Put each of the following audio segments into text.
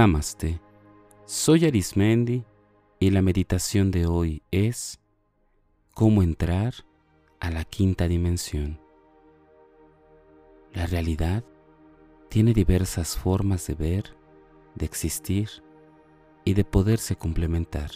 Namaste. Soy Arismendi y la meditación de hoy es cómo entrar a la quinta dimensión. La realidad tiene diversas formas de ver, de existir y de poderse complementar.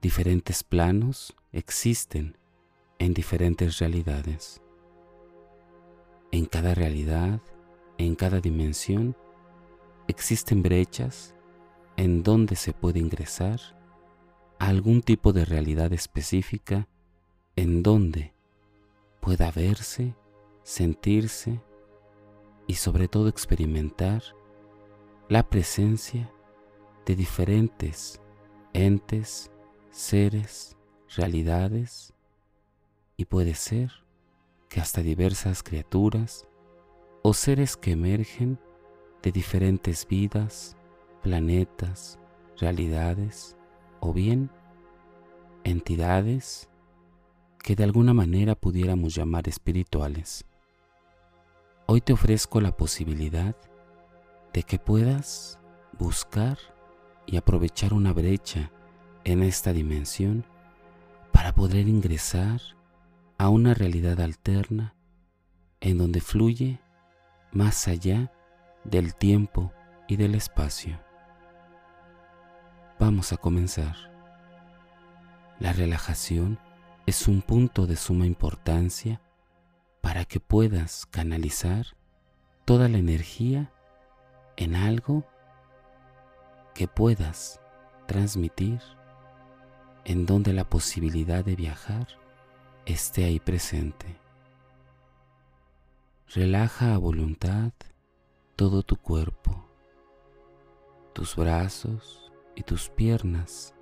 Diferentes planos existen en diferentes realidades. En cada realidad, en cada dimensión, existen brechas en donde se puede ingresar a algún tipo de realidad específica en donde pueda verse, sentirse y sobre todo experimentar la presencia de diferentes entes, seres, realidades y puede ser que hasta diversas criaturas o seres que emergen de diferentes vidas, planetas, realidades o bien entidades que de alguna manera pudiéramos llamar espirituales. Hoy te ofrezco la posibilidad de que puedas buscar y aprovechar una brecha en esta dimensión para poder ingresar a una realidad alterna en donde fluye más allá del tiempo y del espacio. Vamos a comenzar. La relajación es un punto de suma importancia para que puedas canalizar toda la energía en algo que puedas transmitir en donde la posibilidad de viajar esté ahí presente. Relaja a voluntad todo tu cuerpo, tus brazos y tus piernas.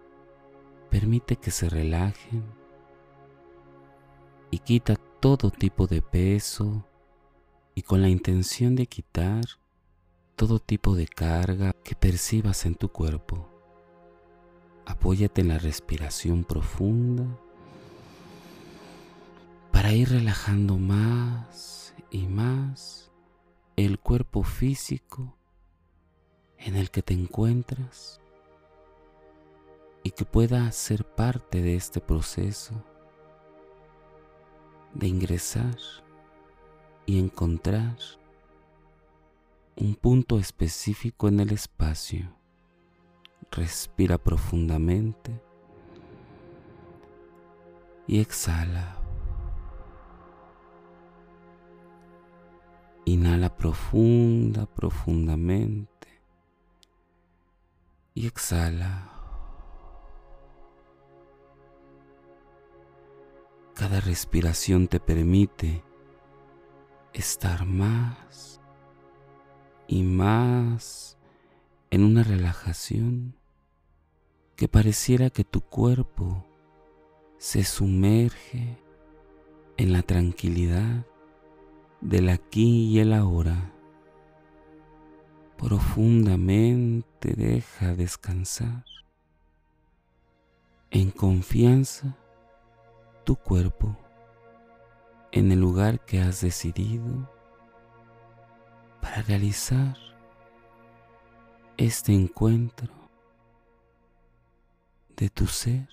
Permite que se relajen y quita todo tipo de peso y con la intención de quitar todo tipo de carga que percibas en tu cuerpo. Apóyate en la respiración profunda para ir relajando más y más el cuerpo físico en el que te encuentras y que pueda ser parte de este proceso de ingresar y encontrar un punto específico en el espacio. Respira profundamente y exhala. Inhala profunda, profundamente. Y exhala. Cada respiración te permite estar más y más en una relajación que pareciera que tu cuerpo se sumerge en la tranquilidad del aquí y el ahora. Profundamente deja descansar en confianza tu cuerpo en el lugar que has decidido para realizar este encuentro de tu ser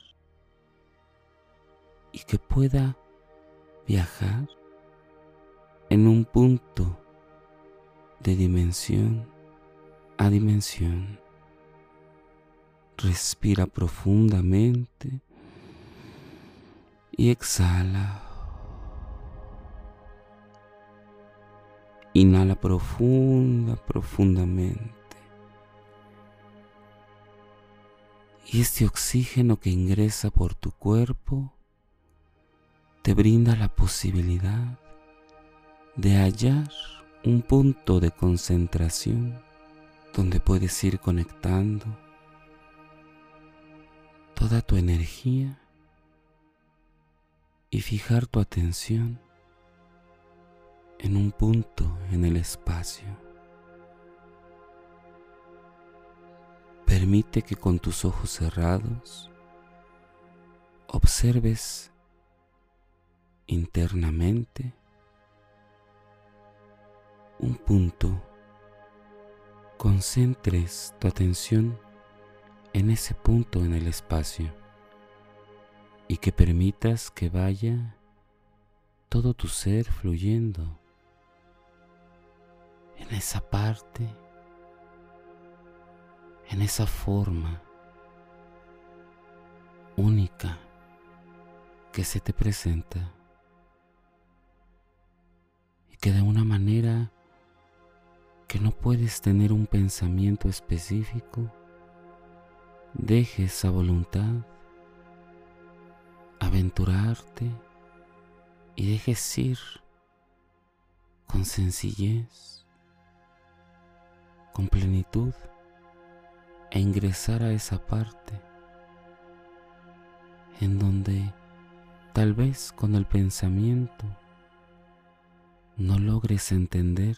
y que pueda viajar en un punto de dimensión a dimensión. Respira profundamente y exhala. Inhala profunda, profundamente. Y este oxígeno que ingresa por tu cuerpo te brinda la posibilidad de hallar un punto de concentración donde puedes ir conectando toda tu energía y fijar tu atención en un punto en el espacio. Permite que con tus ojos cerrados observes internamente un punto. Concentres tu atención en ese punto en el espacio y que permitas que vaya todo tu ser fluyendo en esa parte, en esa forma única que se te presenta. Y que de una manera que no puedes tener un pensamiento específico, dejes a voluntad aventurarte y dejes ir con sencillez, con plenitud e ingresar a esa parte en donde tal vez con el pensamiento no logres entender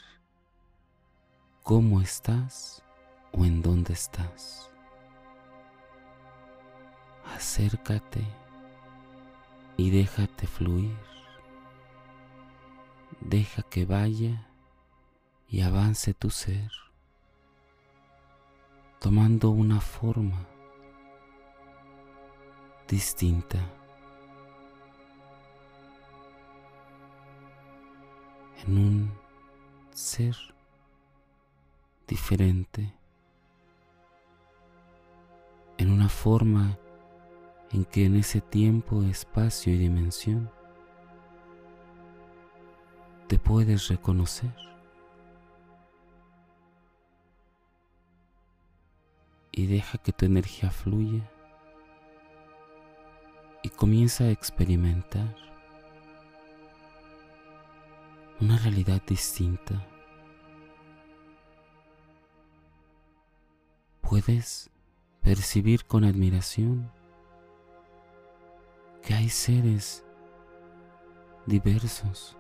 cómo estás o en dónde estás. Acércate y déjate fluir. Deja que vaya y avance tu ser, tomando una forma distinta. En un ser diferente, en una forma en que en ese tiempo, espacio y dimensión te puedes reconocer. Y deja que tu energía fluya y comienza a experimentar una realidad distinta. Puedes percibir con admiración que hay seres diversos,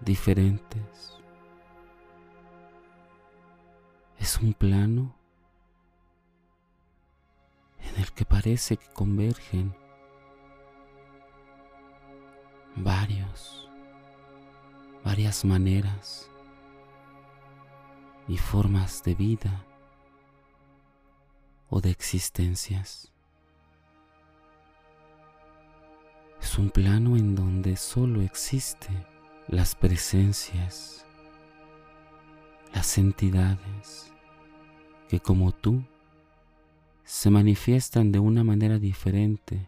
diferentes. Es un plano en el que parece que convergen varios, varias maneras y formas de vida o de existencias. Es un plano en donde solo existe las presencias, las entidades que como tú se manifiestan de una manera diferente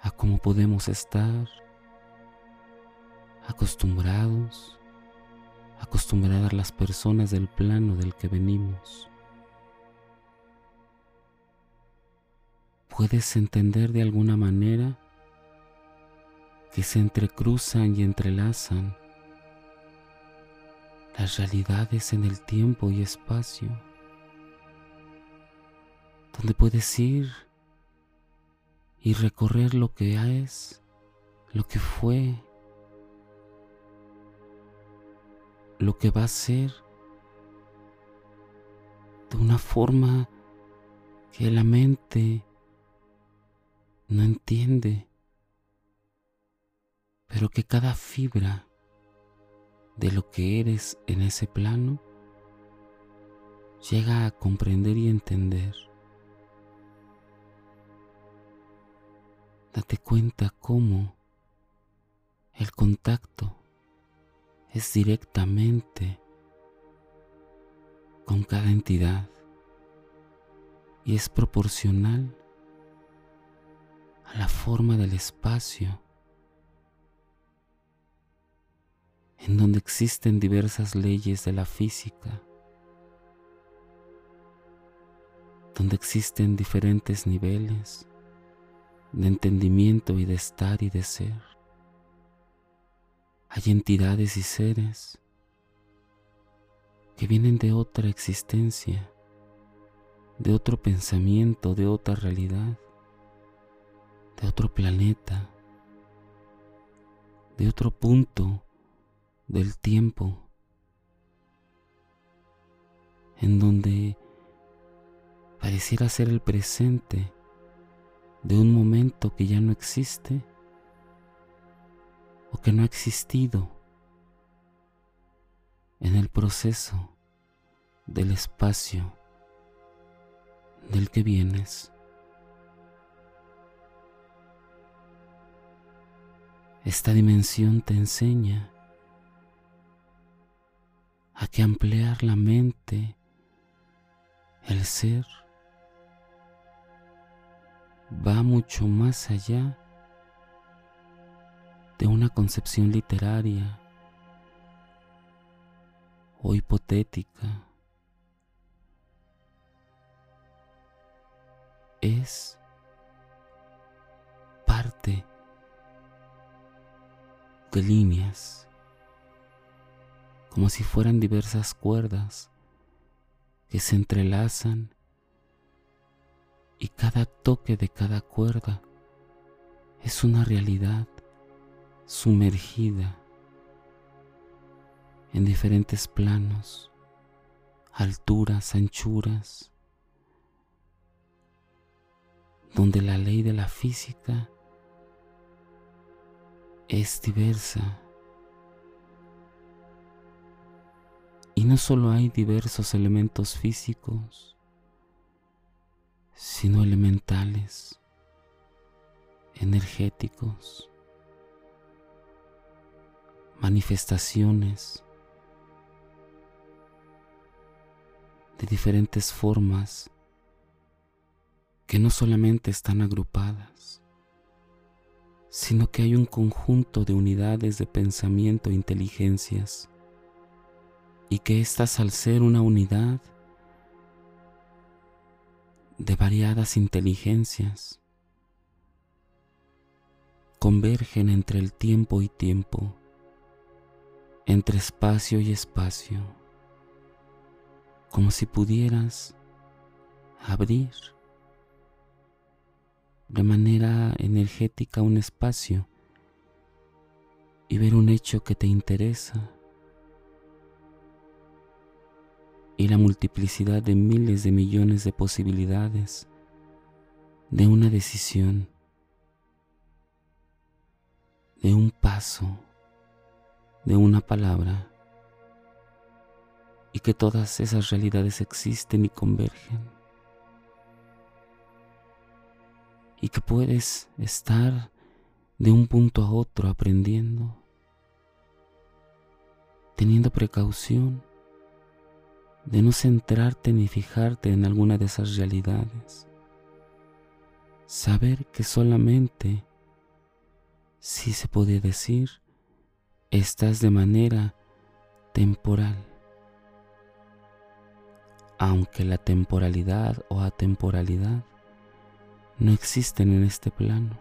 a como podemos estar acostumbrados, acostumbradas las personas del plano del que venimos. Puedes entender de alguna manera que se entrecruzan y entrelazan las realidades en el tiempo y espacio, donde puedes ir y recorrer lo que es, lo que fue, lo que va a ser, de una forma que la mente no entiende, pero que cada fibra de lo que eres en ese plano llega a comprender y entender. Date cuenta cómo el contacto es directamente con cada entidad y es proporcional a la forma del espacio, en donde existen diversas leyes de la física, donde existen diferentes niveles de entendimiento y de estar y de ser. Hay entidades y seres que vienen de otra existencia, de otro pensamiento, de otra realidad de otro planeta, de otro punto del tiempo, en donde pareciera ser el presente de un momento que ya no existe o que no ha existido en el proceso del espacio del que vienes. Esta dimensión te enseña a que ampliar la mente, el ser, va mucho más allá de una concepción literaria o hipotética. Es líneas, como si fueran diversas cuerdas que se entrelazan y cada toque de cada cuerda es una realidad sumergida en diferentes planos, alturas, anchuras, donde la ley de la física es diversa. Y no solo hay diversos elementos físicos, sino elementales, energéticos, manifestaciones de diferentes formas que no solamente están agrupadas, sino que hay un conjunto de unidades de pensamiento e inteligencias, y que éstas al ser una unidad de variadas inteligencias, convergen entre el tiempo y tiempo, entre espacio y espacio, como si pudieras abrir de manera energética un espacio y ver un hecho que te interesa y la multiplicidad de miles de millones de posibilidades de una decisión, de un paso, de una palabra, y que todas esas realidades existen y convergen. Y que puedes estar de un punto a otro aprendiendo, teniendo precaución de no centrarte ni fijarte en alguna de esas realidades. Saber que solamente, si se puede decir, estás de manera temporal, aunque la temporalidad o atemporalidad no existen en este plano.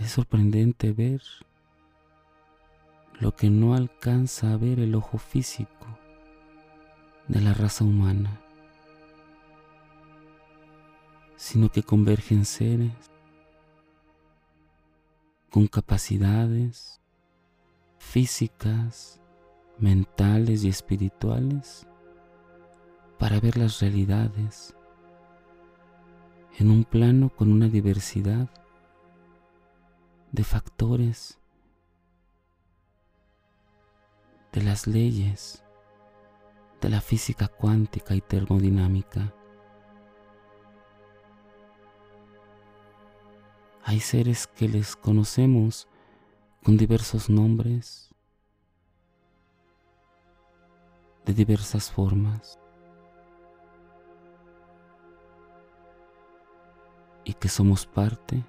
Es sorprendente ver lo que no alcanza a ver el ojo físico de la raza humana, sino que convergen seres con capacidades físicas, mentales y espirituales ver las realidades en un plano con una diversidad de factores, de las leyes, de la física cuántica y termodinámica. Hay seres que les conocemos con diversos nombres, de diversas formas. Y que somos parte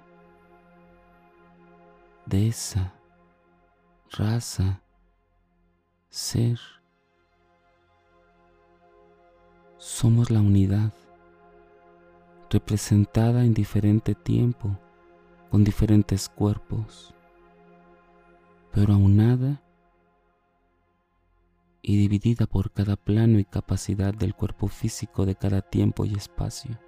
de esa raza, ser. Somos la unidad representada en diferente tiempo, con diferentes cuerpos, pero aunada y dividida por cada plano y capacidad del cuerpo físico de cada tiempo y espacio.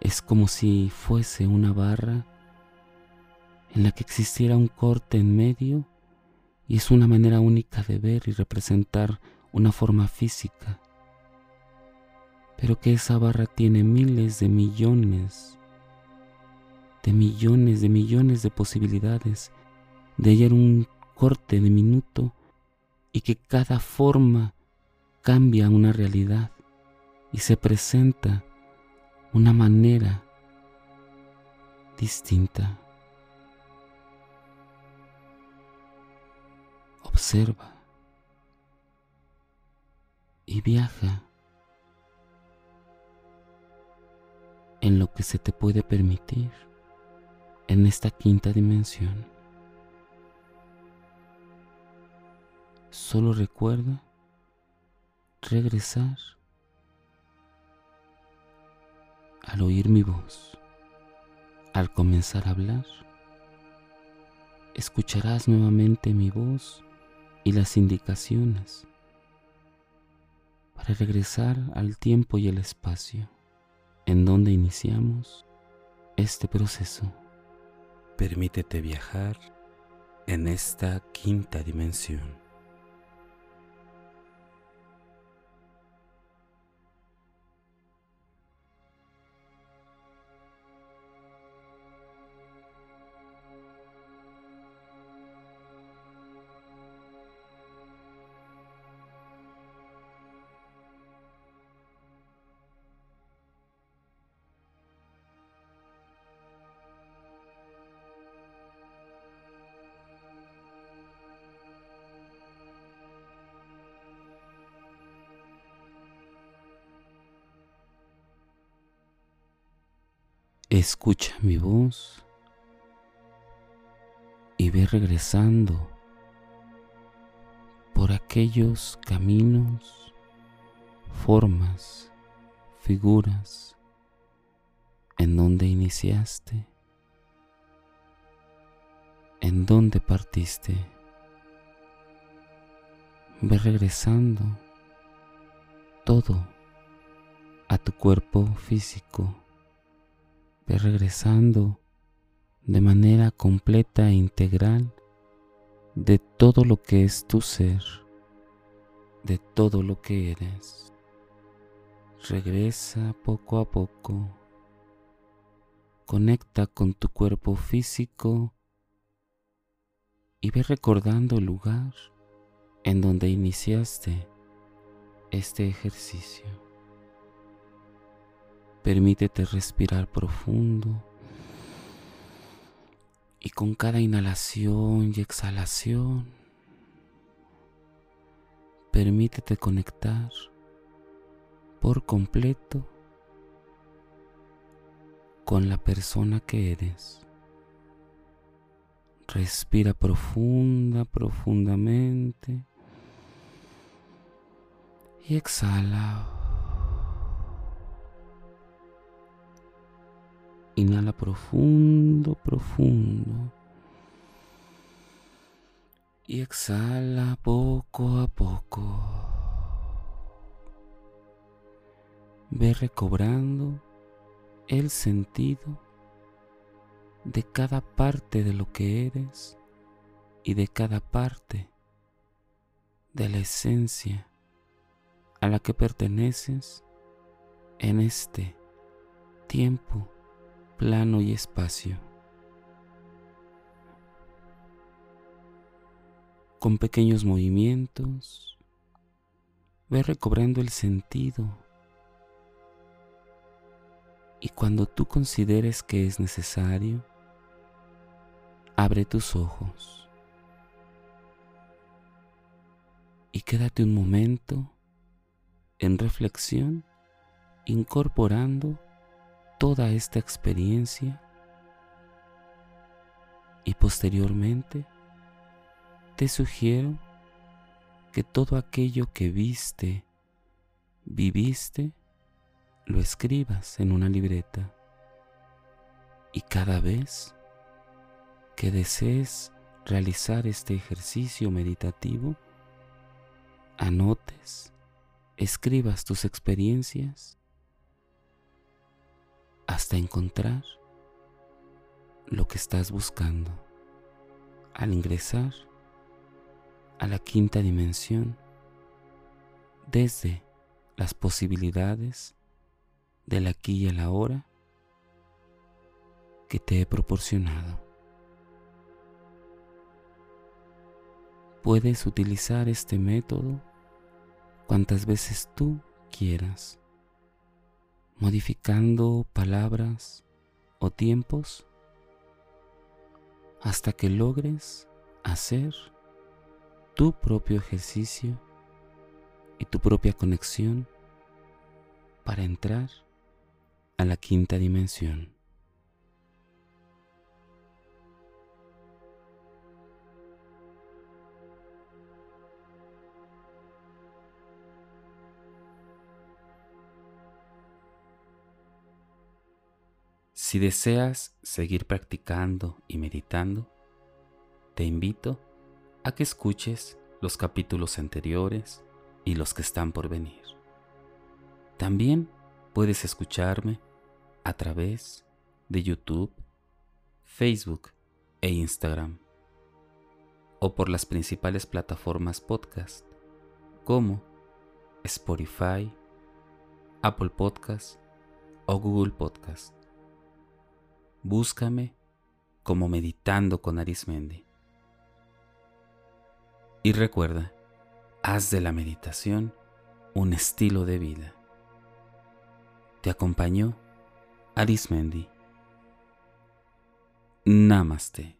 Es como si fuese una barra en la que existiera un corte en medio y es una manera única de ver y representar una forma física, pero que esa barra tiene miles de millones de millones, de millones de posibilidades, de hallar un corte de minuto y que cada forma cambia una realidad y se presenta una manera distinta. Observa y viaja en lo que se te puede permitir en esta quinta dimensión. Solo recuerda regresar al oír mi voz, al comenzar a hablar, escucharás nuevamente mi voz y las indicaciones para regresar al tiempo y el espacio en donde iniciamos este proceso. Permítete viajar en esta quinta dimensión. Escucha mi voz y ve regresando por aquellos caminos, formas, figuras en donde iniciaste, en donde partiste. Ve regresando todo a tu cuerpo físico Ve regresando de manera completa e integral de todo lo que es tu ser, de todo lo que eres. Regresa poco a poco. Conecta con tu cuerpo físico y ve recordando el lugar en donde iniciaste este ejercicio. Permítete respirar profundo y con cada inhalación y exhalación, permítete conectar por completo con la persona que eres. Respira profunda, profundamente y exhala. Inhala profundo, profundo. Y exhala poco a poco. Ve recobrando el sentido de cada parte de lo que eres y de cada parte de la esencia a la que perteneces en este tiempo plano y espacio. Con pequeños movimientos, ve recobrando el sentido y cuando tú consideres que es necesario, abre tus ojos y quédate un momento en reflexión incorporando toda esta experiencia y posteriormente te sugiero que todo aquello que viste, viviste, lo escribas en una libreta y cada vez que desees realizar este ejercicio meditativo, anotes, escribas tus experiencias hasta encontrar lo que estás buscando. Al ingresar a la quinta dimensión, desde las posibilidades del aquí y el ahora, que te he proporcionado. Puedes utilizar este método cuantas veces tú quieras, modificando palabras o tiempos hasta que logres hacer tu propio ejercicio y tu propia conexión para entrar a la quinta dimensión. Si deseas seguir practicando y meditando, te invito a que escuches los capítulos anteriores y los que están por venir. También puedes escucharme a través de YouTube, Facebook e Instagram o por las principales plataformas podcast como Spotify, Apple Podcast o Google Podcast. Búscame como Meditando con Arismendi. Y recuerda, haz de la meditación un estilo de vida. Te acompañó Arismendi. Namaste.